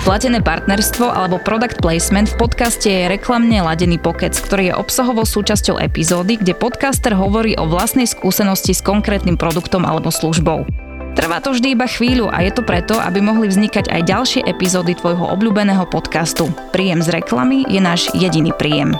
Platené partnerstvo alebo product placement v podcaste je reklamne ladený pokec, ktorý je obsahovou súčasťou epizódy, kde podcaster hovorí o vlastnej skúsenosti s konkrétnym produktom alebo službou. Trvá to vždy iba chvíľu a je to preto, aby mohli vznikať aj ďalšie epizódy tvojho obľúbeného podcastu. Príjem z reklamy je náš jediný príjem.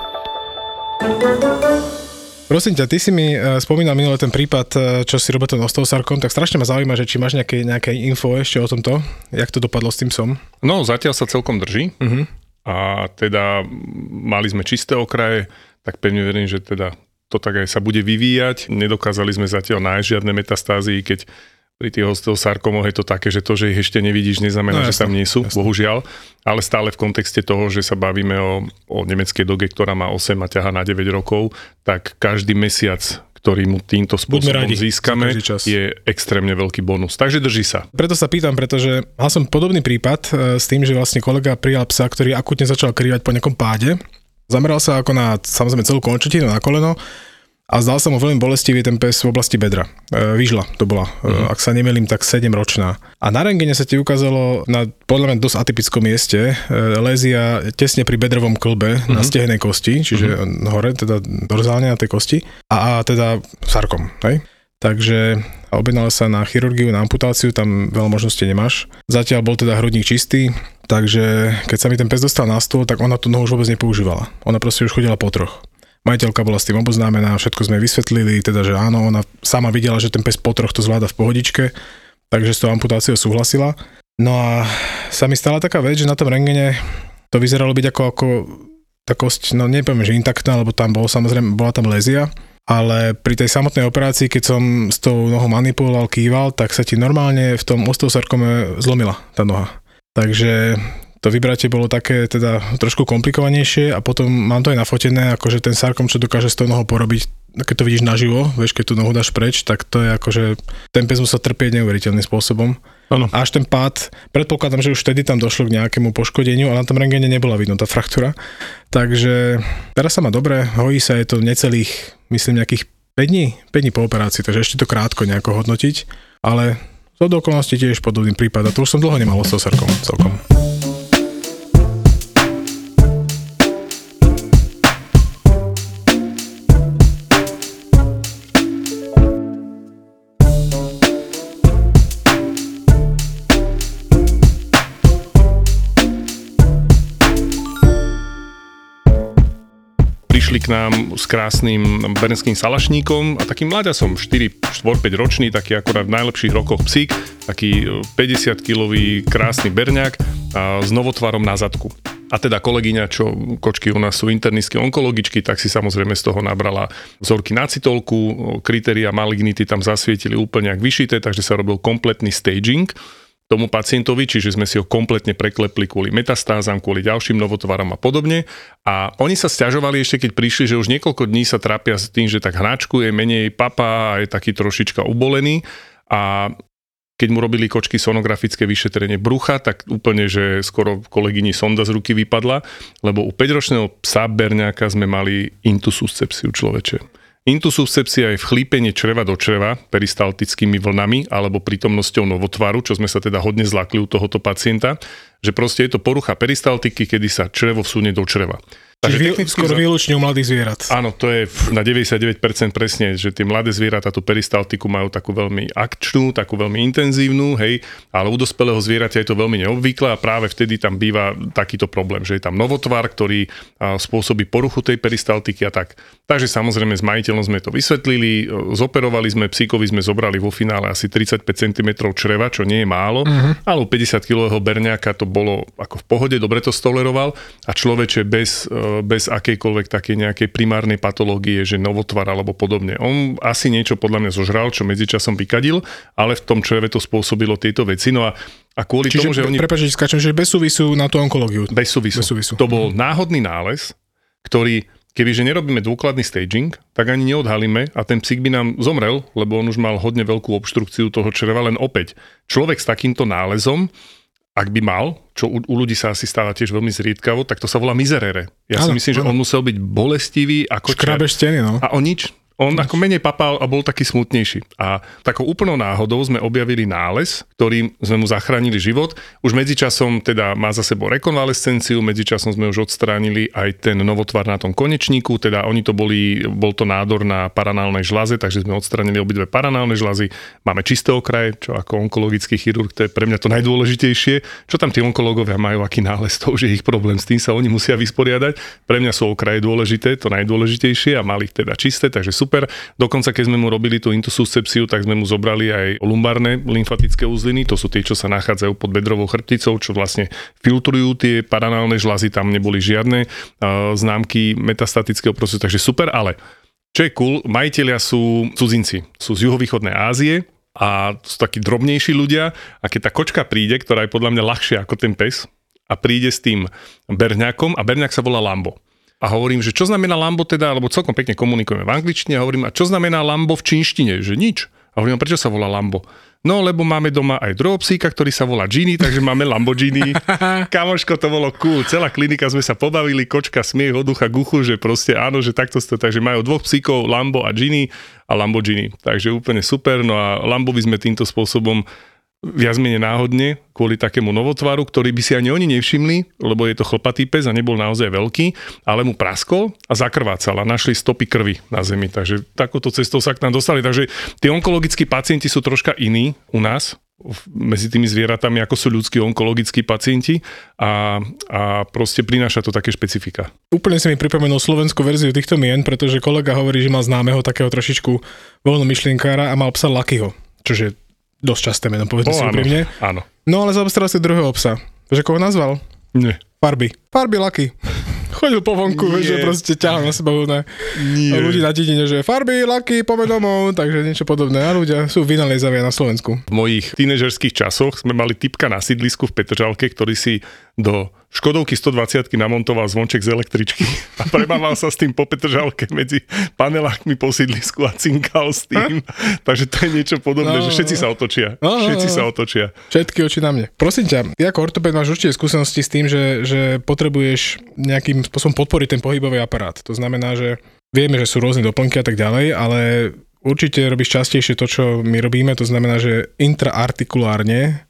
Prosím ťa, ty si mi uh, spomínal minule ten prípad, uh, čo si robil ten osteosarkom, tak strašne ma zaujíma, že či máš nejaké, nejaké info ešte o tomto, jak to dopadlo s tým som? No, zatiaľ sa celkom drží uh-huh. a teda mali sme čisté okraje, tak pevne verím, že teda to tak aj sa bude vyvíjať. Nedokázali sme zatiaľ nájsť žiadne metastázy, keď pri tých osteosarkomoch je to také, že to, že ich ešte nevidíš, neznamená, no, jasne, že tam nie sú, jasne. bohužiaľ. Ale stále v kontexte toho, že sa bavíme o, o nemeckej doge, ktorá má 8 a ťaha na 9 rokov, tak každý mesiac ktorý mu týmto spôsobom radi, získame, je extrémne veľký bonus. Takže drží sa. Preto sa pýtam, pretože mal som podobný prípad e, s tým, že vlastne kolega prijal psa, ktorý akutne začal krývať po nejakom páde. Zameral sa ako na samozrejme celú končetinu, na koleno a zdal sa mu veľmi bolestivý ten pes v oblasti bedra. E, vyžla to bola, uh-huh. ak sa nemýlim, tak 7 ročná. A na rengene sa ti ukázalo na podľa mňa dosť atypickom mieste e, lézia tesne pri bedrovom klbe uh-huh. na stehnej kosti, čiže uh-huh. hore, teda dorzálne na tej kosti a, a teda sarkom, hej? Takže objednal sa na chirurgiu, na amputáciu, tam veľa možností nemáš. Zatiaľ bol teda hrudník čistý, takže keď sa mi ten pes dostal na stôl, tak ona tú nohu už vôbec nepoužívala. Ona proste už chodila po troch. Majiteľka bola s tým oboznámená, všetko sme vysvetlili, teda že áno, ona sama videla, že ten pes po troch to zvláda v pohodičke, takže s tou amputáciou súhlasila. No a sa mi stala taká vec, že na tom rengene to vyzeralo byť ako, ako tá kosť, no nepoviem, že intaktná, lebo tam bol samozrejme, bola tam lézia, ale pri tej samotnej operácii, keď som s tou nohou manipuloval, kýval, tak sa ti normálne v tom osteosarkome zlomila tá noha. Takže to vybratie bolo také teda trošku komplikovanejšie a potom mám to aj nafotené, akože ten sarkom, čo dokáže s tou nohou porobiť, keď to vidíš naživo, vieš, keď tú nohu dáš preč, tak to je akože, ten pes musel trpieť neuveriteľným spôsobom. Ano. Až ten pád, predpokladám, že už vtedy tam došlo k nejakému poškodeniu a na tom rengene nebola vidno tá fraktúra. Takže teraz sa má dobre, hojí sa, je to necelých, myslím, nejakých 5 dní, 5 dní po operácii, takže ešte to krátko nejako hodnotiť, ale to do okolností tiež podobný prípad a to už som dlho nemal s celkom. Prišli k nám s krásnym bernským salašníkom a takým mláďasom, 4-5 ročný, taký akorát v najlepších rokoch psík, taký 50-kilový krásny berňák a s novotvarom na zadku. A teda kolegyňa, čo kočky u nás sú internistky onkologičky, tak si samozrejme z toho nabrala vzorky na citolku, kritéria malignity tam zasvietili úplne ak vyšité, takže sa robil kompletný staging tomu pacientovi, čiže sme si ho kompletne preklepli kvôli metastázam, kvôli ďalším novotvarom a podobne. A oni sa stiažovali ešte, keď prišli, že už niekoľko dní sa trápia s tým, že tak hnačkuje menej papa a je taký trošička ubolený. A keď mu robili kočky sonografické vyšetrenie brucha, tak úplne, že skoro kolegyni sonda z ruky vypadla, lebo u 5-ročného psa Berňáka sme mali intususcepciu človeče. Intusubsepsia je vchlípenie čreva do čreva peristaltickými vlnami alebo prítomnosťou novotvaru, čo sme sa teda hodne zlakli u tohoto pacienta, že proste je to porucha peristaltiky, kedy sa črevo vsunie do čreva. Takže Čiže skoro výlučne u mladých zvierat. Áno, to je na 99% presne, že tie mladé zvieratá tú peristaltiku majú takú veľmi akčnú, takú veľmi intenzívnu, hej, ale u dospelého zvieratia je to veľmi neobvyklé a práve vtedy tam býva takýto problém, že je tam novotvar, ktorý spôsobí poruchu tej peristaltiky a tak. Takže samozrejme s majiteľom sme to vysvetlili, zoperovali sme, psíkovi sme zobrali vo finále asi 35 cm čreva, čo nie je málo, uh-huh. ale u 50 kg berňáka to bolo ako v pohode, dobre to stoleroval a človeče bez bez akejkoľvek takej nejakej primárnej patológie, že novotvar alebo podobne. On asi niečo podľa mňa zožral, čo medzičasom vykadil, ale v tom čreve to spôsobilo tieto veci. No a a kvôli Čiže, tomu, že oni... Prepač, skáčem, že bez súvisu na tú onkológiu. Bez súvisu. Bez súvisu. To bol náhodný nález, ktorý Kebyže nerobíme dôkladný staging, tak ani neodhalíme a ten psík by nám zomrel, lebo on už mal hodne veľkú obštrukciu toho čreva, len opäť. Človek s takýmto nálezom ak by mal, čo u, u ľudí sa asi stáva tiež veľmi zriedkavo, tak to sa volá mizerere. Ja ano, si myslím, ano. že on musel byť bolestivý ako Škrabe steny, no. A on nič. On ako menej papal a bol taký smutnejší. A takou úplnou náhodou sme objavili nález, ktorým sme mu zachránili život. Už medzičasom teda má za sebou rekonvalescenciu, medzičasom sme už odstránili aj ten novotvar na tom konečníku, teda oni to boli, bol to nádor na paranálnej žlaze, takže sme odstránili obidve paranálne žlazy. Máme čisté okraje, čo ako onkologický chirurg, to je pre mňa to najdôležitejšie. Čo tam tí onkológovia majú, aký nález, to už je ich problém, s tým sa oni musia vysporiadať. Pre mňa sú okraje dôležité, to najdôležitejšie a mali ich teda čisté, takže super super. Dokonca keď sme mu robili tú intususcepciu, tak sme mu zobrali aj lumbárne lymfatické uzliny, to sú tie, čo sa nachádzajú pod bedrovou chrbticou, čo vlastne filtrujú tie paranálne žlazy, tam neboli žiadne uh, známky metastatického procesu, takže super, ale čo je cool, majiteľia sú cudzinci, sú z juhovýchodnej Ázie, a sú takí drobnejší ľudia. A keď tá kočka príde, ktorá je podľa mňa ľahšia ako ten pes a príde s tým berňakom a berňak sa volá Lambo a hovorím, že čo znamená Lambo teda, alebo celkom pekne komunikujeme v angličtine a hovorím, a čo znamená Lambo v čínštine, že nič. A hovorím, prečo sa volá Lambo? No, lebo máme doma aj druhého psíka, ktorý sa volá Gini, takže máme Lamborghini. Kamoško, to bolo cool. Celá klinika sme sa pobavili, kočka smiech od ducha guchu, že proste áno, že takto to, takže majú dvoch psíkov, Lambo a Gini a Lamborghini. Takže úplne super. No a Lambo by sme týmto spôsobom viac menej náhodne kvôli takému novotvaru, ktorý by si ani oni nevšimli, lebo je to chlpatý pes a nebol naozaj veľký, ale mu praskol a zakrvácal a našli stopy krvi na zemi. Takže takouto cestou sa k nám dostali. Takže tí onkologickí pacienti sú troška iní u nás, medzi tými zvieratami, ako sú ľudskí onkologickí pacienti a, a proste prináša to také špecifika. Úplne si mi pripomenul slovenskú verziu týchto mien, pretože kolega hovorí, že mal známeho takého trošičku myšlienkára a mal psa Lakyho, čo dosť časté meno, povedzme si úprimne. Áno. No ale zaobstaral si druhého psa. Že koho nazval? Nie. Farby. Farby Lucky. Chodil po vonku, Nie. že proste ťahal na seba ne, Nie. ľudí na dedine, že farby, laky, poďme domov, takže niečo podobné. A ľudia sú vynaliezavia na Slovensku. V mojich tínežerských časoch sme mali typka na sídlisku v Petržalke, ktorý si do Škodovky 120 namontoval zvonček z električky a premával sa s tým po Petržalke medzi panelákmi po sídlisku a cinkal s tým. Takže to je niečo podobné, no, že všetci sa otočia. No, no, všetci sa otočia. Všetky oči na mne. Prosím ťa, ty ako ortoped máš určite skúsenosti s tým, že, že potrebuješ nejakým spôsobom podporiť ten pohybový aparát. To znamená, že vieme, že sú rôzne doplnky a tak ďalej, ale určite robíš častejšie to, čo my robíme, to znamená, že intraartikulárne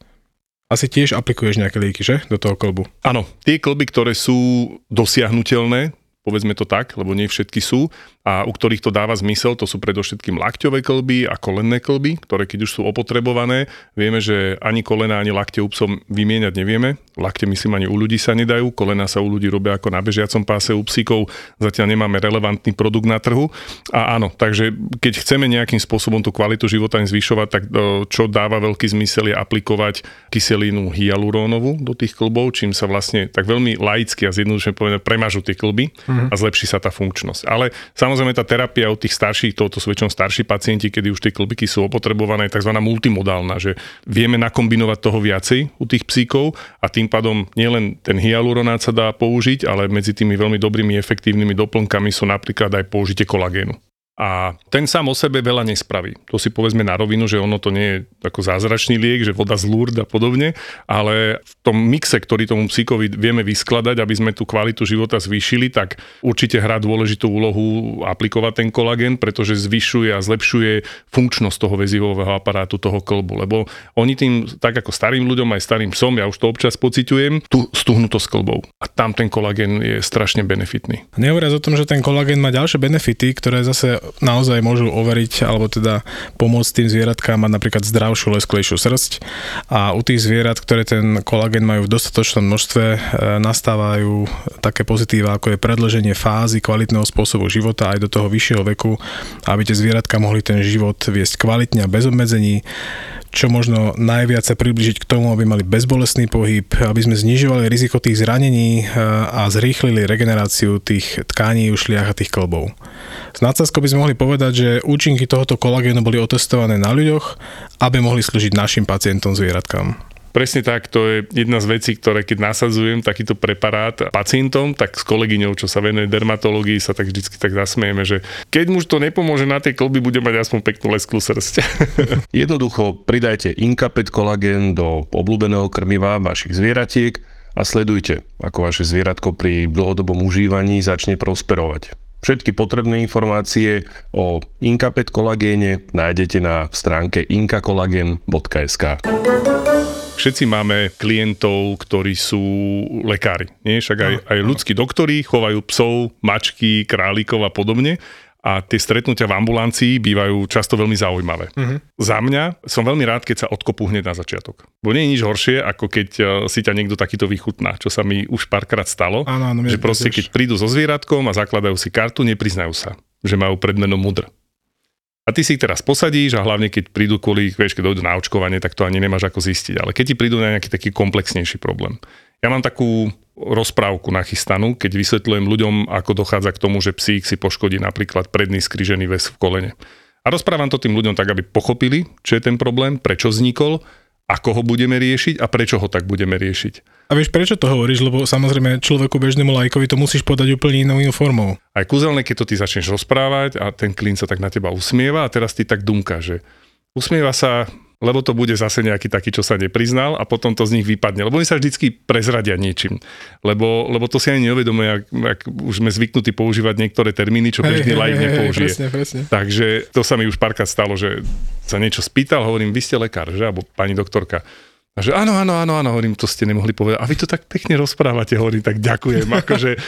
asi tiež aplikuješ nejaké lieky, že? Do toho kolbu. Áno, tie kolby, ktoré sú dosiahnutelné, povedzme to tak, lebo nie všetky sú, a u ktorých to dáva zmysel, to sú predovšetkým lakťové klby a kolenné klby, ktoré keď už sú opotrebované, vieme, že ani kolena, ani lakte u psom vymieňať nevieme. Lakte myslím ani u ľudí sa nedajú, kolena sa u ľudí robia ako na bežiacom páse u psíkov, zatiaľ nemáme relevantný produkt na trhu. A áno, takže keď chceme nejakým spôsobom tú kvalitu života im zvyšovať, tak e, čo dáva veľký zmysel je aplikovať kyselinu hyalurónovú do tých klbov, čím sa vlastne tak veľmi laicky a zjednodušene povedať premažu tie klby mm-hmm. a zlepší sa tá funkčnosť. Ale Samozrejme tá terapia u tých starších, toto sú väčšinou starší pacienti, kedy už tie klbiky sú opotrebované, tzv. multimodálna, že vieme nakombinovať toho viacej u tých psíkov a tým pádom nielen ten hyaluronát sa dá použiť, ale medzi tými veľmi dobrými efektívnymi doplnkami sú napríklad aj použitie kolagénu. A ten sám o sebe veľa nespraví. To si povedzme na rovinu, že ono to nie je ako zázračný liek, že voda z Lourdes a podobne, ale v tom mixe, ktorý tomu psíkovi vieme vyskladať, aby sme tú kvalitu života zvýšili, tak určite hrá dôležitú úlohu aplikovať ten kolagén, pretože zvyšuje a zlepšuje funkčnosť toho väzivového aparátu, toho klbu. Lebo oni tým, tak ako starým ľuďom, aj starým psom, ja už to občas pociťujem, tú stuhnutosť klbov. A tam ten kolagén je strašne benefitný. Nehovoriac o tom, že ten kolagén má ďalšie benefity, ktoré zase naozaj môžu overiť alebo teda pomôcť tým zvieratkám mať napríklad zdravšiu, lesklejšiu srst. A u tých zvierat, ktoré ten kolagén majú v dostatočnom množstve, e, nastávajú také pozitíva, ako je predlženie fázy kvalitného spôsobu života aj do toho vyššieho veku, aby tie zvieratka mohli ten život viesť kvalitne a bez obmedzení čo možno najviac sa približiť k tomu, aby mali bezbolestný pohyb, aby sme znižovali riziko tých zranení eh, a zrýchlili regeneráciu tých tkání, ušliach a tých klbov. S nadsázkou by sme mohli povedať, že účinky tohoto kolagénu boli otestované na ľuďoch, aby mohli slúžiť našim pacientom zvieratkám. Presne tak, to je jedna z vecí, ktoré keď nasadzujem takýto preparát pacientom, tak s kolegyňou, čo sa venuje dermatológii, sa tak vždycky tak zasmieme, že keď muž to nepomôže na tej kolby, bude mať aspoň peknú lesklú srst. Jednoducho pridajte Inkapet kolagén do obľúbeného krmiva vašich zvieratiek a sledujte, ako vaše zvieratko pri dlhodobom užívaní začne prosperovať. Všetky potrebné informácie o Inkapet kolagéne nájdete na stránke inkakolagen.sk. Všetci máme klientov, ktorí sú lekári. Nie? Však aj, aj ľudskí doktori chovajú psov, mačky, králikov a podobne a tie stretnutia v ambulancii bývajú často veľmi zaujímavé. Uh-huh. Za mňa som veľmi rád, keď sa odkopú hneď na začiatok. Bo nie je nič horšie, ako keď e, si ťa niekto takýto vychutná, čo sa mi už párkrát stalo. Áno, áno, že proste, keď prídu so zvieratkom a zakladajú si kartu, nepriznajú sa, že majú predmenom mudr. A ty si ich teraz posadíš a hlavne keď prídu kvôli, vieš, keď dojdu na očkovanie, tak to ani nemáš ako zistiť. Ale keď ti prídu na nejaký taký komplexnejší problém. Ja mám takú rozprávku nachystanú, keď vysvetľujem ľuďom, ako dochádza k tomu, že psík si poškodí napríklad predný skrižený väz v kolene. A rozprávam to tým ľuďom tak, aby pochopili, čo je ten problém, prečo vznikol, ako ho budeme riešiť a prečo ho tak budeme riešiť. A vieš, prečo to hovoríš? Lebo samozrejme človeku bežnému lajkovi to musíš podať úplne inou, inou formou. Aj kúzelné, keď to ty začneš rozprávať a ten klin sa tak na teba usmieva a teraz ty tak dumka, že usmieva sa lebo to bude zase nejaký taký, čo sa nepriznal a potom to z nich vypadne. Lebo oni sa vždycky prezradia niečím. Lebo, lebo to si ani neuvedomuje, ak, ak už sme zvyknutí používať niektoré termíny, čo bežný laik nepoužije. Presne, presne. Takže to sa mi už párkrát stalo, že sa niečo spýtal, hovorím, vy ste lekár, že? Alebo pani doktorka. A že áno, áno, áno, áno, hovorím, to ste nemohli povedať. A vy to tak pekne rozprávate, hovorím, tak ďakujem. Akože,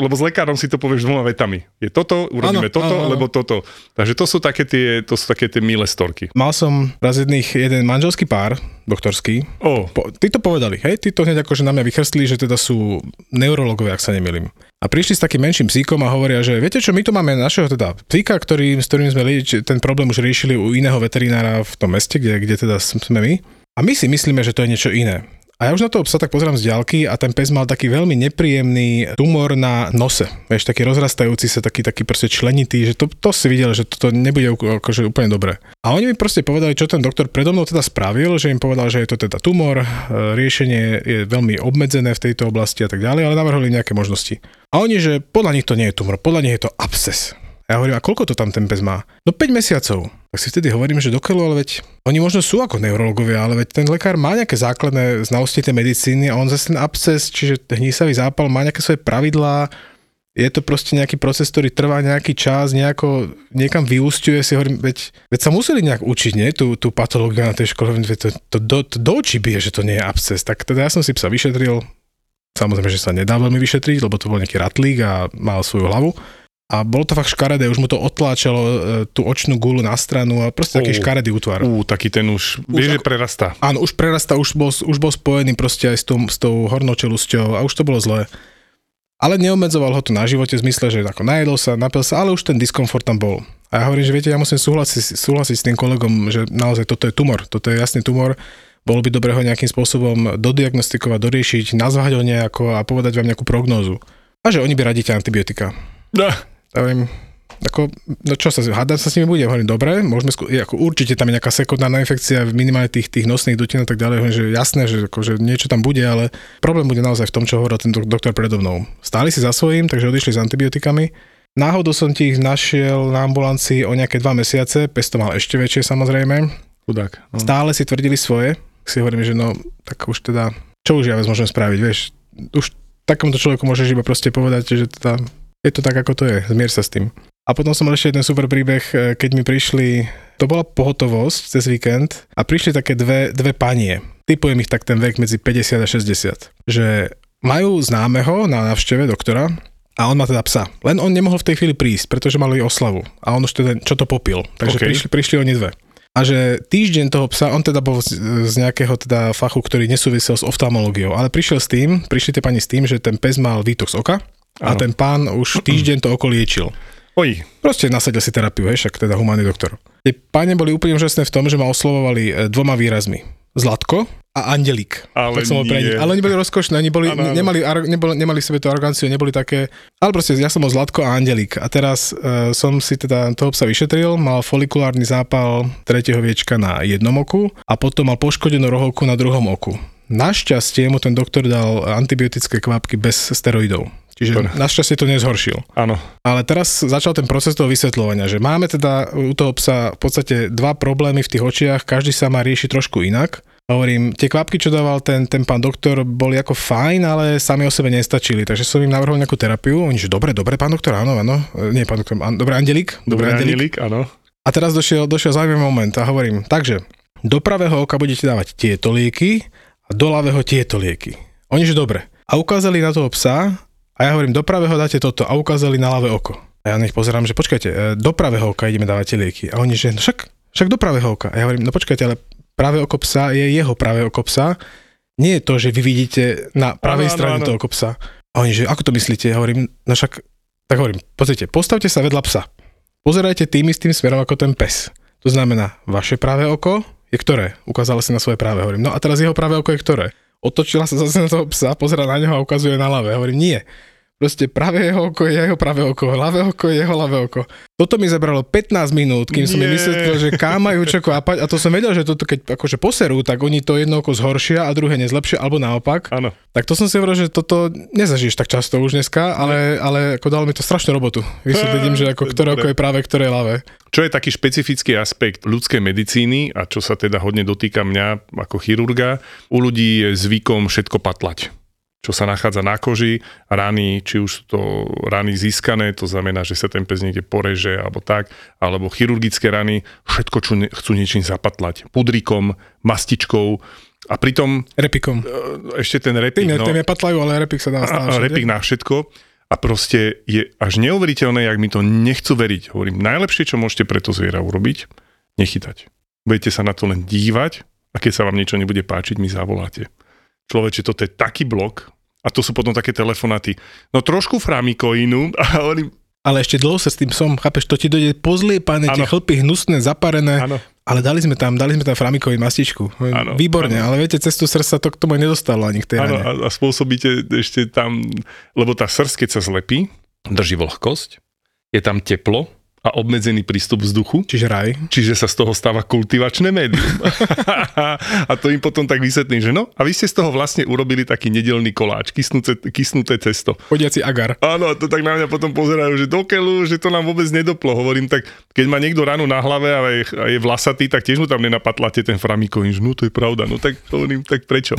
lebo s lekárom si to povieš dvoma vetami. Je toto, urobíme ano, toto, ano. lebo toto. Takže to sú také tie, to sú také tie milé storky. Mal som raz jedných, jeden manželský pár, doktorský. Oh. Po, ty to povedali, hej? Ty to hneď akože na mňa vychrstli, že teda sú neurologovia, ak sa nemýlim. A prišli s takým menším psíkom a hovoria, že viete čo, my tu máme našeho teda psíka, ktorý, s ktorým sme lieč, ten problém už riešili u iného veterinára v tom meste, kde, kde teda sme my. A my si myslíme, že to je niečo iné. A ja už na toho psa tak pozerám z diaľky a ten pes mal taký veľmi nepríjemný tumor na nose. Vieš, taký rozrastajúci sa, taký, taký proste členitý, že to, to si videl, že toto nebude akože úplne dobre. A oni mi proste povedali, čo ten doktor predo mnou teda spravil, že im povedal, že je to teda tumor, e, riešenie je veľmi obmedzené v tejto oblasti a tak ďalej, ale navrhli nejaké možnosti. A oni, že podľa nich to nie je tumor, podľa nich je to absces. A ja hovorím, a koľko to tam ten pes má? No 5 mesiacov. Tak si vtedy hovorím, že dokeľu, ale veď oni možno sú ako neurologovia, ale veď ten lekár má nejaké základné znalosti tej medicíny a on zase ten absces, čiže hnísavý zápal, má nejaké svoje pravidlá, je to proste nejaký proces, ktorý trvá nejaký čas, nejako niekam vyústiuje, si hovorím, veď, veď sa museli nejak učiť, nie, tú, tú patológiu na tej škole, to, to, do, to do očí bije, že to nie je absces. Tak teda ja som si psa vyšetril, samozrejme, že sa nedá veľmi vyšetriť, lebo to bol nejaký ratlík a mal svoju hlavu a bolo to fakt škaredé, už mu to otláčalo e, tú očnú gulu na stranu a proste taký škaredý útvar. Uh, taký ten už, už vie, že prerastá. Áno, už prerastá, už bol, už bol spojený proste aj s tou, s tou hornou čelusťou a už to bolo zlé. Ale neobmedzoval ho to na živote v zmysle, že ako najedol sa, napil sa, ale už ten diskomfort tam bol. A ja hovorím, že viete, ja musím súhlasiť, súhlasiť s tým kolegom, že naozaj toto je tumor, toto je jasný tumor, bolo by dobre ho nejakým spôsobom dodiagnostikovať, doriešiť, nazvať ho nejako a povedať vám nejakú prognózu. A že oni by radíte antibiotika. No viem, ako, no čo sa, hádať sa s nimi bude, hovorím, dobre, môžeme, skú, ako určite tam je nejaká sekundárna infekcia, minimálne tých, tých nosných dutín a tak ďalej, hovorím, že jasné, že akože niečo tam bude, ale problém bude naozaj v tom, čo hovoril ten doktor predo mnou. Stáli si za svojím, takže odišli s antibiotikami. Náhodou som ti ich našiel na ambulancii o nejaké dva mesiace, pes to mal ešte väčšie samozrejme. Chudák. No. Stále si tvrdili svoje, si hovorím, že no, tak už teda, čo už ja môžem spraviť, vieš, už takomuto človeku môžeš iba proste povedať, že teda je to tak, ako to je, zmier sa s tým. A potom som mal ešte jeden super príbeh, e, keď mi prišli, to bola pohotovosť cez víkend a prišli také dve, dve panie. Typujem ich tak ten vek medzi 50 a 60. Že majú známeho na návšteve doktora a on má teda psa. Len on nemohol v tej chvíli prísť, pretože mali oslavu. A on už teda čo to popil. Takže okay. prišli, prišli oni dve. A že týždeň toho psa, on teda bol z, z nejakého teda fachu, ktorý nesúvisel s oftalmológiou, ale prišiel s tým, prišli tie pani s tým, že ten pes mal výtok z oka, a ten pán už týždeň to oko liečil. Oj. Proste nasadil si terapiu, hej, však teda humánny doktor. Tie páne boli úplne úžasné v tom, že ma oslovovali e, dvoma výrazmi. Zlatko a Andelík. Ale, tak som nich. ale oni boli rozkošné, oni boli, ano, ano. Nemali, neboli, nemali sebe tú aroganciu, neboli také, ale proste ja som bol Zlatko a Andelík. A teraz uh, som si teda toho psa vyšetril, mal folikulárny zápal tretieho viečka na jednom oku a potom mal poškodenú rohovku na druhom oku. Našťastie mu ten doktor dal antibiotické kvapky bez steroidov. Čiže to... našťastie to nezhoršil. Áno. Ale teraz začal ten proces toho vysvetľovania, že máme teda u toho psa v podstate dva problémy v tých očiach, každý sa má riešiť trošku inak. Hovorím, tie kvapky, čo dával ten, ten pán doktor, boli ako fajn, ale sami o sebe nestačili. Takže som im navrhol nejakú terapiu. Oni, že dobre, dobre, pán doktor, áno, áno. Nie, pán doktor, an, dobre, Andelík. Dobre, Andelík, áno. A teraz došiel, došiel zaujímavý moment a hovorím, takže do pravého oka budete dávať tieto lieky a do ľavého tieto lieky. Oni, že dobre. A ukázali na toho psa a ja hovorím, do pravého dáte toto a ukázali na ľavé oko. A ja nech pozerám, že počkajte, e, do pravého oka ideme dávať tie lieky. A oni, že no však, však do pravého oka. A ja hovorím, no počkajte, ale pravé oko psa je jeho pravé oko psa. Nie je to, že vy vidíte na pravej áno, strane áno. toho oko psa. A oni, že ako to myslíte? Ja hovorím, no však, tak hovorím, pozrite, postavte sa vedľa psa. Pozerajte tým istým smerom ako ten pes. To znamená, vaše pravé oko je ktoré? Ukázala si na svoje práve. Hovorím, no a teraz jeho pravé oko je ktoré? Otočila sa zase na toho psa, pozera na neho a ukazuje na ľavé. Hovorím, nie. Proste pravé jeho oko je jeho pravé oko, ľavé oko je jeho ľavé oko. Toto mi zabralo 15 minút, kým som mi Nie. vysvetlil, že kam majú čo kvapať a to som vedel, že toto keď akože poserú, tak oni to jedno oko zhoršia a druhé nezlepšia, alebo naopak. Áno. Tak to som si hovoril, že toto nezažiješ tak často už dneska, ale, ale ako dalo mi to strašnú robotu. Vysvetliť im, že ako ktoré oko je práve, ktoré je ľavé. Čo je taký špecifický aspekt ľudskej medicíny a čo sa teda hodne dotýka mňa ako chirurga, u ľudí je zvykom všetko patlať čo sa nachádza na koži, rany, či už sú to rany získané, to znamená, že sa ten pes niekde poreže alebo tak, alebo chirurgické rany, všetko čo ne, chcú niečím zapatlať, pudrikom, mastičkou a pritom Repikom. e, ešte ten repik, Tým, no, tým je patlajú, ale repik sa dá stále repik na všetko a proste je až neuveriteľné, jak mi to nechcú veriť. Hovorím, najlepšie, čo môžete pre to zviera urobiť, nechytať. Budete sa na to len dívať a keď sa vám niečo nebude páčiť, mi zavoláte. Človeče, toto je taký blok a to sú potom také telefonáty. No trošku framikoinu a hovorím, Ale ešte dlho sa s tým som, chápeš, to ti dojde pozliepané, tie chlpy hnusné, zaparené, áno, ale dali sme tam, dali sme tam framikový mastičku. Áno, Výborne, áno. ale viete, cestu srdca to k tomu nedostalo ani k tej rane. a, a spôsobíte ešte tam, lebo tá srst, keď sa zlepí, drží vlhkosť, je tam teplo a obmedzený prístup vzduchu, Čiže raj. Čiže sa z toho stáva kultivačné médium. a to im potom tak vysvetlím, že no, a vy ste z toho vlastne urobili taký nedelný koláč, kysnuté, kysnuté cesto. Chodiaci agar. Áno, a to tak na mňa potom pozerajú, že do keľu, že to nám vôbec nedoplo. Hovorím, tak keď má niekto ranu na hlave a je, a je vlasatý, tak tiež mu tam nenapatláte ten framikovin, že no to je pravda. No tak hovorím, tak prečo?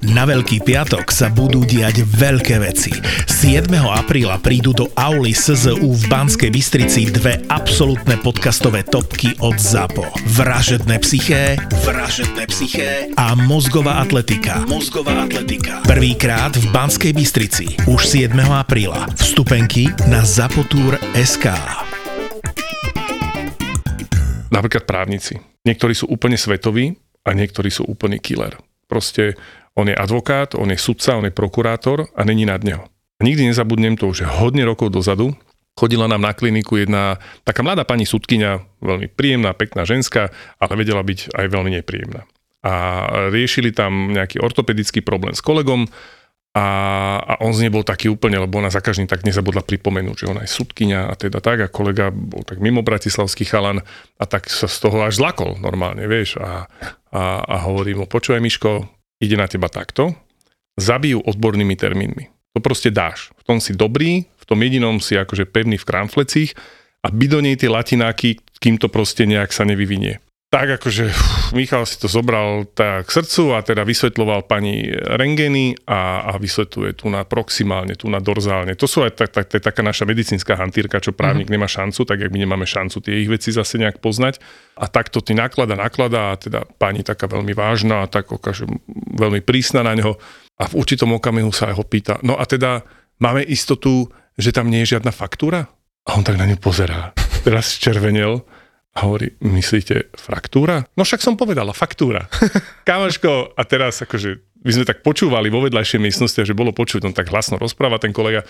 Na Veľký piatok sa budú diať veľké veci. 7. apríla prídu do auly SZU v Banskej Bystrici dve absolútne podcastové topky od ZAPO. Vražedné psyché, vražedné psyché a mozgová atletika. Mozgová atletika. Prvýkrát v Banskej Bystrici. Už 7. apríla. Vstupenky na zapotur.sk. Napríklad právnici. Niektorí sú úplne svetoví a niektorí sú úplný killer. Proste on je advokát, on je sudca, on je prokurátor a není nad neho. Nikdy nezabudnem to už je hodne rokov dozadu. Chodila nám na kliniku jedna taká mladá pani sudkynia, veľmi príjemná, pekná ženská, ale vedela byť aj veľmi nepríjemná. A riešili tam nejaký ortopedický problém s kolegom a, a on z nej bol taký úplne, lebo ona za každým tak nezabudla pripomenúť, že ona je sudkynia a teda tak a kolega bol tak mimo bratislavský chalan a tak sa z toho až zlakol normálne, vieš a, a, a hovorí mu, počúvaj Miško, ide na teba takto, zabijú odbornými termínmi. To proste dáš. V tom si dobrý, tom jedinom si akože pevný v kramflecích a by do nej tie latináky, kým to proste nejak sa nevyvinie. Tak akože uf, Michal si to zobral tak k srdcu a teda vysvetloval pani rengeny a, a vysvetľuje tu na proximálne, tu na dorzálne. To sú aj tak, tak, je taká naša medicínska hantírka, čo právnik mm-hmm. nemá šancu, tak jak my nemáme šancu tie ich veci zase nejak poznať. A takto ty naklada, naklada a teda pani taká veľmi vážna a tak akože veľmi prísna na neho. A v určitom okamihu sa ho pýta, no a teda máme istotu, že tam nie je žiadna faktúra? A on tak na ňu pozerá. Teraz červenel a hovorí, myslíte fraktúra? No však som povedala, faktúra. Kamoško, a teraz akože my sme tak počúvali vo vedľajšej miestnosti, že bolo počuť, on tak hlasno rozpráva ten kolega.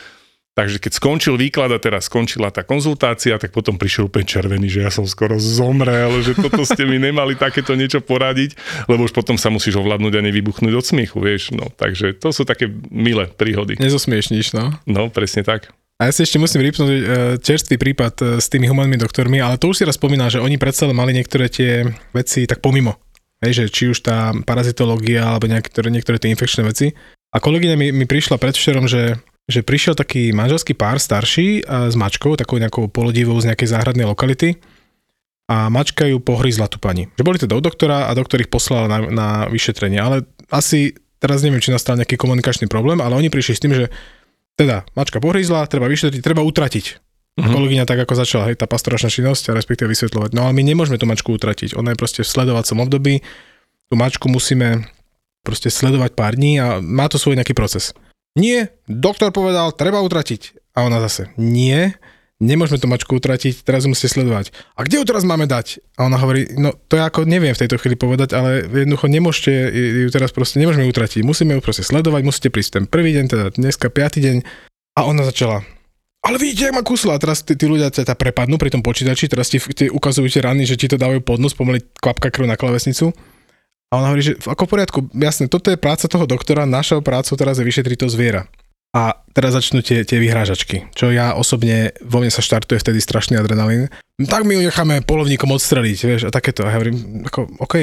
Takže keď skončil výklad a teraz skončila tá konzultácia, tak potom prišiel úplne červený, že ja som skoro zomrel, že toto ste mi nemali takéto niečo poradiť, lebo už potom sa musíš ovládnuť a nevybuchnúť od smiechu, vieš. No, takže to sú také milé príhody. Nezosmiešníš, no. No, presne tak. A ja si ešte musím rýpnúť e, čerstvý prípad e, s tými humanými doktormi, ale to už si raz spomínal, že oni predsa mali niektoré tie veci tak pomimo. Hej, že či už tá parazitológia alebo niektoré, niektoré tie infekčné veci. A kolegyňa mi, mi prišla predvčerom, že, že prišiel taký manželský pár starší a s mačkou, takou nejakou polodivou z nejakej záhradnej lokality. a mačka ju pohryzla tú pani. Že boli teda u doktora a doktor ich poslal na, na vyšetrenie, ale asi teraz neviem, či nastal nejaký komunikačný problém, ale oni prišli s tým, že teda mačka pohryzla, treba vyšetriť, treba utratiť. Uh-huh. Kolegyňa tak ako začala, hej, tá pastoračná činnosť a respektíve vysvetľovať. No ale my nemôžeme tú mačku utratiť, ona je proste v sledovacom období, tú mačku musíme proste sledovať pár dní a má to svoj nejaký proces. Nie, doktor povedal, treba utratiť. A ona zase, nie, nemôžeme tú mačku utratiť, teraz ju musíte sledovať. A kde ju teraz máme dať? A ona hovorí, no to ja ako neviem v tejto chvíli povedať, ale jednoducho nemôžete ju teraz proste, nemôžeme ju utratiť, musíme ju proste sledovať, musíte prísť ten prvý deň, teda dneska piatý deň. A ona začala, ale vidíte, jak ma kusla. A teraz tí, tí ľudia ťa prepadnú pri tom počítači, teraz ti, ti ukazujú tie rany, že ti to dávajú pod nos, pomaly kvapka krv na klavesnicu. A ona hovorí, že ako v poriadku, jasne, toto je práca toho doktora, našou prácou teraz je vyšetriť to zviera. A teraz začnú tie, tie vyhrážačky, čo ja osobne, vo mne sa štartuje vtedy strašný adrenalín. Tak my ju necháme polovníkom odstreliť, vieš, a takéto. A ja hovorím, ako, OK,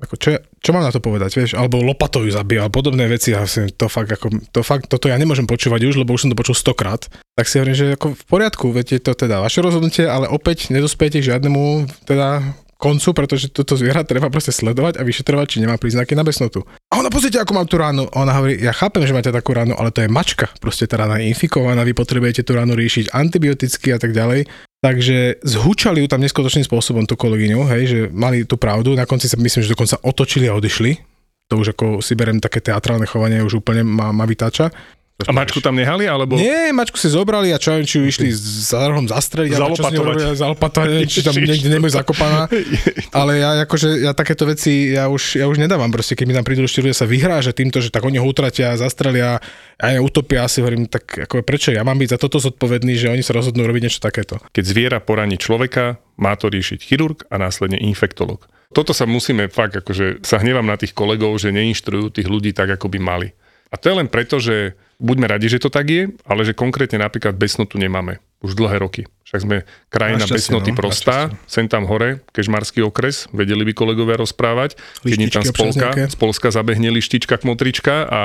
ako čo, čo mám na to povedať, vieš, alebo lopatou ju zabíja, alebo podobné veci, a si, to fakt, ako, to fakt, toto ja nemôžem počúvať už, lebo už som to počul stokrát. Tak si hovorím, že ako v poriadku, viete, to teda vaše rozhodnutie, ale opäť nedospiete k žiadnemu teda koncu, pretože toto zviera treba proste sledovať a vyšetrovať, či nemá príznaky na besnotu. A ona pozrite, ako mám tú ránu. A ona hovorí, ja chápem, že máte takú ránu, ale to je mačka. Proste tá rána je infikovaná, vy potrebujete tú ránu riešiť antibioticky a tak ďalej. Takže zhučali ju tam neskutočným spôsobom tú kolegyňu, hej, že mali tú pravdu. Na konci sa myslím, že dokonca otočili a odišli. To už ako si berem také teatrálne chovanie, už úplne ma, ma vytáča. A mačku tam nehali, alebo? Nie, mačku si zobrali a čo či ju išli za rohom zastreliť, zalopatovať. zalopatovať, či tam niekde nebude zakopaná. Ale ja akože, ja takéto veci, ja už, ja už nedávam proste, keď mi tam prídu ešte ľudia sa vyhrážať týmto, že tak oni ho utratia, zastrelia a ja utopia, si hovorím, tak ako prečo ja mám byť za toto zodpovedný, že oni sa rozhodnú robiť niečo takéto. Keď zviera poraní človeka, má to riešiť chirurg a následne infektolog. Toto sa musíme fakt, akože sa hnevám na tých kolegov, že neinštruujú tých ľudí tak, ako by mali. A to je len preto, že buďme radi, že to tak je, ale že konkrétne napríklad besnotu nemáme už dlhé roky. Však sme krajina besnoty no, prostá, sem tam hore, kežmarský okres, vedeli by kolegovia rozprávať, keď im tam z Polska, z Polska zabehne lištička kmotrička a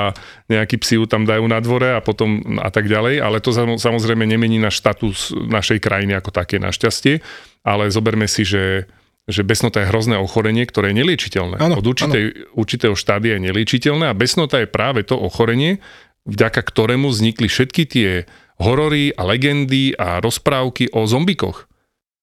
nejakí psi ju tam dajú na dvore a potom a tak ďalej, ale to samozrejme nemení na štatus našej krajiny ako také našťastie, ale zoberme si, že že besnota je hrozné ochorenie, ktoré je neliečiteľné. Ano, Od určitej, určitého štádia je neliečiteľné a besnota je práve to ochorenie, vďaka ktorému vznikli všetky tie horory a legendy a rozprávky o zombikoch.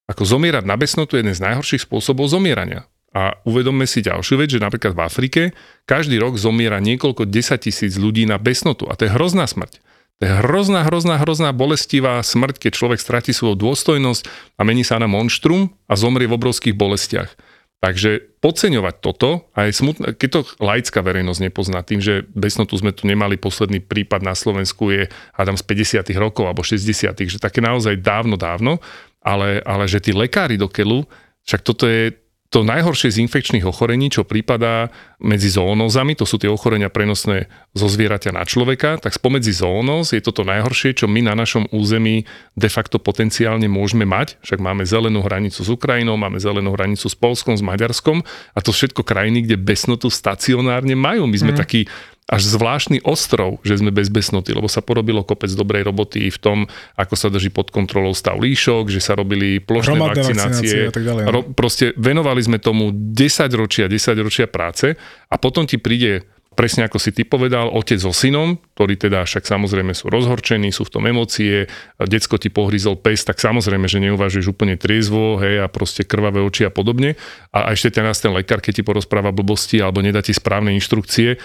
Ako zomierať na besnotu je jeden z najhorších spôsobov zomierania. A uvedomme si ďalšiu vec, že napríklad v Afrike každý rok zomiera niekoľko desať tisíc ľudí na besnotu. A to je hrozná smrť. To je hrozná, hrozná, hrozná bolestivá smrť, keď človek stratí svoju dôstojnosť a mení sa na monštrum a zomrie v obrovských bolestiach. Takže podceňovať toto, a je smutné, keď to laická verejnosť nepozná tým, že besnotu sme tu nemali, posledný prípad na Slovensku je, hádam, z 50 rokov alebo 60 že také naozaj dávno, dávno, ale, ale že tí lekári do keľu, však toto je, to najhoršie z infekčných ochorení, čo prípada medzi zoonózami, to sú tie ochorenia prenosné zo zvieraťa na človeka, tak spomedzi zoonóz je toto najhoršie, čo my na našom území de facto potenciálne môžeme mať. Však máme zelenú hranicu s Ukrajinou, máme zelenú hranicu s Polskom, s Maďarskom a to všetko krajiny, kde besnotu stacionárne majú. My sme mm. takí až zvláštny ostrov, že sme bez besnoty, lebo sa porobilo kopec dobrej roboty v tom, ako sa drží pod kontrolou stav líšok, že sa robili plošné Hromadné vakcinácie. a tak ďalej, no. Ro- proste venovali sme tomu 10 ročia, 10 ročia práce a potom ti príde presne ako si ty povedal, otec so synom, ktorí teda však samozrejme sú rozhorčení, sú v tom emócie, decko ti pohryzol pes, tak samozrejme, že neuvažuješ úplne triezvo, hej, a proste krvavé oči a podobne. A, ešte ťa nás ten lekár, keď ti porozpráva blbosti alebo nedá ti správne inštrukcie,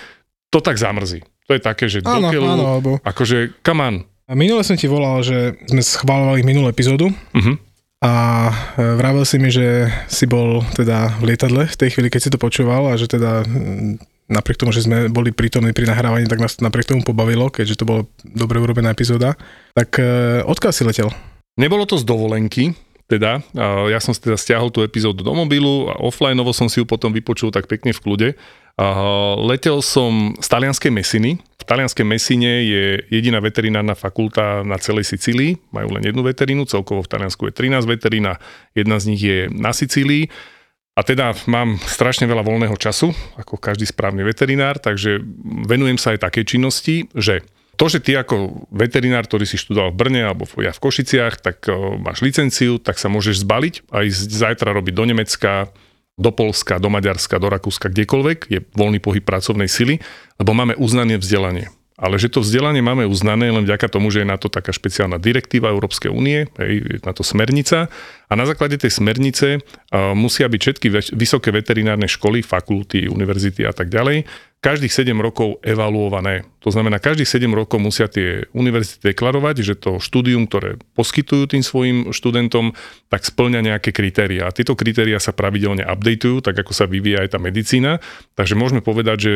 to tak zamrzí. To je také, že áno, do áno, alebo... akože come on. A minule som ti volal, že sme schválovali minulú epizódu uh-huh. a e, vravel si mi, že si bol teda v lietadle v tej chvíli, keď si to počúval a že teda napriek tomu, že sme boli prítomní pri nahrávaní, tak nás napriek tomu pobavilo, keďže to bolo dobre urobená epizóda. Tak e, odkiaľ si letel? Nebolo to z dovolenky, teda. Ja som si teda stiahol tú epizódu do mobilu a offlineovo som si ju potom vypočul tak pekne v kľude. Letel som z talianskej Mesiny. V talianskej Mesine je jediná veterinárna fakulta na celej Sicílii. Majú len jednu veterínu, celkovo v Taliansku je 13 veterín a jedna z nich je na Sicílii. A teda mám strašne veľa voľného času, ako každý správny veterinár, takže venujem sa aj takej činnosti, že to, že ty ako veterinár, ktorý si študoval v Brne alebo ja v Košiciach, tak máš licenciu, tak sa môžeš zbaliť a ísť zajtra robiť do Nemecka, do Polska, do Maďarska, do Rakúska, kdekoľvek, je voľný pohyb pracovnej sily, lebo máme uznanie vzdelanie. Ale že to vzdelanie máme uznané len vďaka tomu, že je na to taká špeciálna direktíva Európskej únie, je na to smernica a na základe tej smernice uh, musia byť všetky vysoké veterinárne školy, fakulty, univerzity a tak ďalej každých 7 rokov evaluované. To znamená, každých 7 rokov musia tie univerzity deklarovať, že to štúdium, ktoré poskytujú tým svojim študentom, tak splňa nejaké kritéria. A tieto kritéria sa pravidelne updateujú, tak ako sa vyvíja aj tá medicína. Takže môžeme povedať, že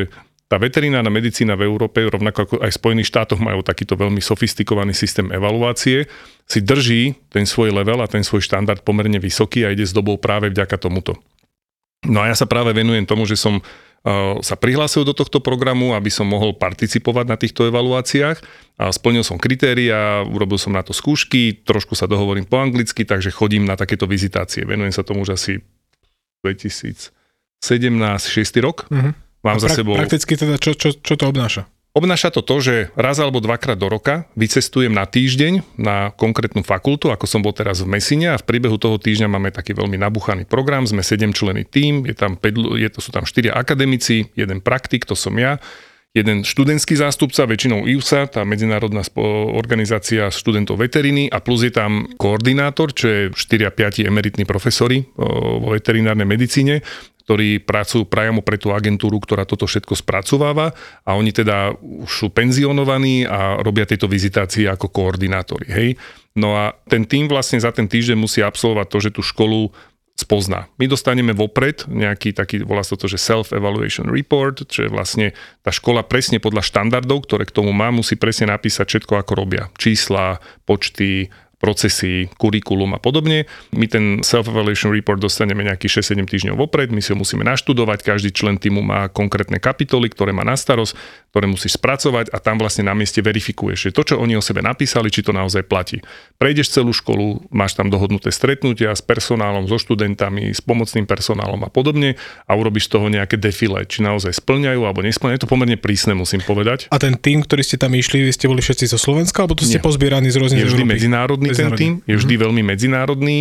tá veterinárna medicína v Európe, rovnako ako aj v Spojených štátoch majú takýto veľmi sofistikovaný systém evaluácie, si drží ten svoj level a ten svoj štandard pomerne vysoký a ide s dobou práve vďaka tomuto. No a ja sa práve venujem tomu, že som sa prihlásil do tohto programu, aby som mohol participovať na týchto evaluáciách. A splnil som kritéria, urobil som na to skúšky, trošku sa dohovorím po anglicky, takže chodím na takéto vizitácie. Venujem sa tomu už asi 2017, 6. rok. Uh-huh. Mám A za pra- sebou... Prakticky teda, čo, čo, čo to obnáša? Obnáša to to, že raz alebo dvakrát do roka vycestujem na týždeň na konkrétnu fakultu, ako som bol teraz v Mesine a v priebehu toho týždňa máme taký veľmi nabuchaný program, sme 7 členy tým, je tam 5, je to, sú tam 4 akademici, jeden praktik, to som ja, jeden študentský zástupca, väčšinou IUSA, tá medzinárodná organizácia študentov veteriny a plus je tam koordinátor, čo je 4 a 5 emeritní profesori vo veterinárnej medicíne ktorí pracujú priamo pre tú agentúru, ktorá toto všetko spracováva a oni teda už sú penzionovaní a robia tieto vizitácie ako koordinátori. Hej? No a ten tým vlastne za ten týždeň musí absolvovať to, že tú školu spozná. My dostaneme vopred nejaký taký, volá sa to, že self-evaluation report, čo je vlastne tá škola presne podľa štandardov, ktoré k tomu má, musí presne napísať všetko, ako robia. Čísla, počty, procesy, kurikulum a podobne. My ten self-evaluation report dostaneme nejakých 6-7 týždňov vopred, my si ho musíme naštudovať, každý člen týmu má konkrétne kapitoly, ktoré má na starosť, ktoré musíš spracovať a tam vlastne na mieste verifikuješ, že to, čo oni o sebe napísali, či to naozaj platí. Prejdeš celú školu, máš tam dohodnuté stretnutia s personálom, so študentami, s pomocným personálom a podobne a urobíš z toho nejaké defile, či naozaj splňajú alebo nesplňajú. Je to pomerne prísne, musím povedať. A ten tým, ktorý ste tam išli, vy ste boli všetci zo Slovenska, alebo tu ste Nie. pozbieraní z rôznych Je vždy medzinárodný medzinárodný ten tým, je vždy mm-hmm. veľmi medzinárodný,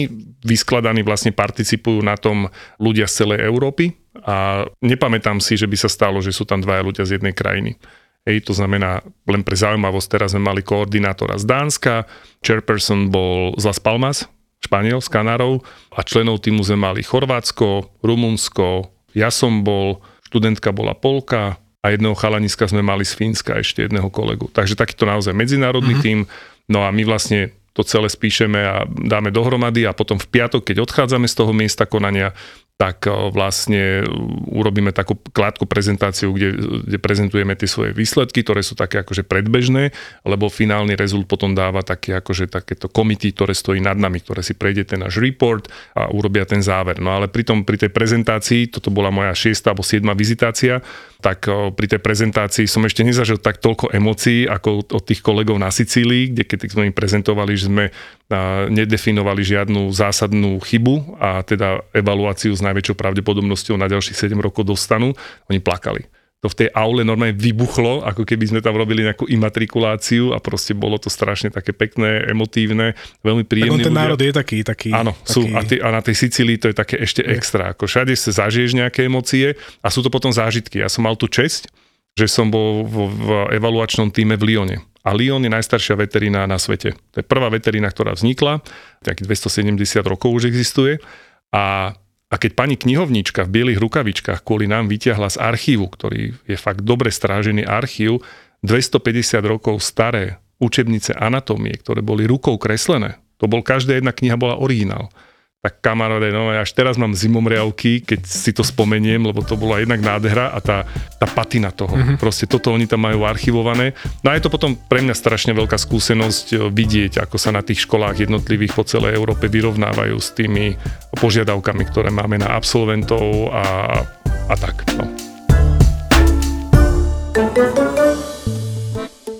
vyskladaný vlastne participujú na tom ľudia z celej Európy a nepamätám si, že by sa stalo, že sú tam dvaja ľudia z jednej krajiny. Hej, to znamená, len pre zaujímavosť, teraz sme mali koordinátora z Dánska, chairperson bol z Las Palmas, Španiel, z Kanárov a členov týmu sme mali Chorvátsko, Rumunsko, ja som bol, študentka bola Polka a jedného chalaniska sme mali z Fínska, ešte jedného kolegu. Takže takýto naozaj medzinárodný mm-hmm. tým. No a my vlastne to celé spíšeme a dáme dohromady a potom v piatok, keď odchádzame z toho miesta konania, tak e, vlastne urobíme takú krátku prezentáciu, kde, kde prezentujeme tie svoje výsledky, ktoré sú také akože predbežné, lebo finálny rezult potom dáva také akože takéto komity, ktoré stojí nad nami, ktoré si prejde ten náš report a urobia ten záver. No ale pri, tom, pri tej prezentácii, toto bola moja šiesta alebo siedma vizitácia, tak e, pri tej prezentácii som ešte nezažil tak toľko emócií ako od tých kolegov na Sicílii, kde keď sme im prezentovali, že sme nedefinovali žiadnu zásadnú chybu a teda evaluáciu s najväčšou pravdepodobnosťou na ďalších 7 rokov dostanú, oni plakali. To v tej aule normálne vybuchlo, ako keby sme tam robili nejakú imatrikuláciu a proste bolo to strašne také pekné, emotívne, veľmi príjemné. Tak ten ľudia. národ je taký, taký. Áno, taký... sú a, ty, a na tej Sicílii to je také ešte je. extra. Ako všade sa zažiješ nejaké emócie a sú to potom zážitky. Ja som mal tú česť, že som bol v, v evaluačnom týme v Lyone a Lyon je najstaršia veterína na svete. To je prvá veterína, ktorá vznikla, nejakých 270 rokov už existuje. A, a keď pani knihovnička v bielých rukavičkách kvôli nám vyťahla z archívu, ktorý je fakt dobre strážený archív, 250 rokov staré učebnice anatómie, ktoré boli rukou kreslené, to bol, každá jedna kniha bola originál tak kamaráde, no až teraz mám zimomriavky, keď si to spomeniem, lebo to bola jednak nádhera a tá, tá patina toho. Mm-hmm. Proste toto oni tam majú archivované. No a je to potom pre mňa strašne veľká skúsenosť eh, vidieť, ako sa na tých školách jednotlivých po celej Európe vyrovnávajú s tými požiadavkami, ktoré máme na absolventov a, a tak. No.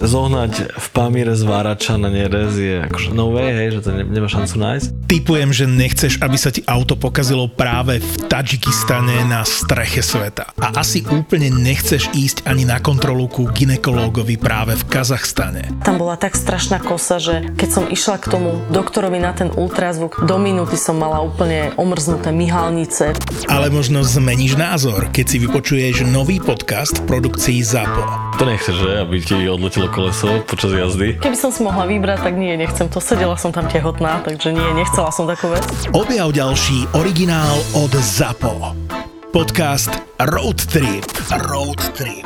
zohnať v Pamíre zvárača na nerez je akože no way, hej, že to ne, nemá šancu nájsť. Typujem, že nechceš, aby sa ti auto pokazilo práve v Tadžikistane na streche sveta. A asi úplne nechceš ísť ani na kontrolu ku ginekológovi práve v Kazachstane. Tam bola tak strašná kosa, že keď som išla k tomu doktorovi na ten ultrazvuk, do minúty som mala úplne omrznuté myhalnice. Ale možno zmeníš názor, keď si vypočuješ nový podcast v produkcii ZAPO. To nechceš, že? Aby ti odletelo koleso počas jazdy. Keby som si mohla vybrať, tak nie, nechcem to. Sedela som tam tehotná, takže nie, nechcela som takú vec. Objav ďalší originál od ZAPO. Podcast Road Trip. Road Trip.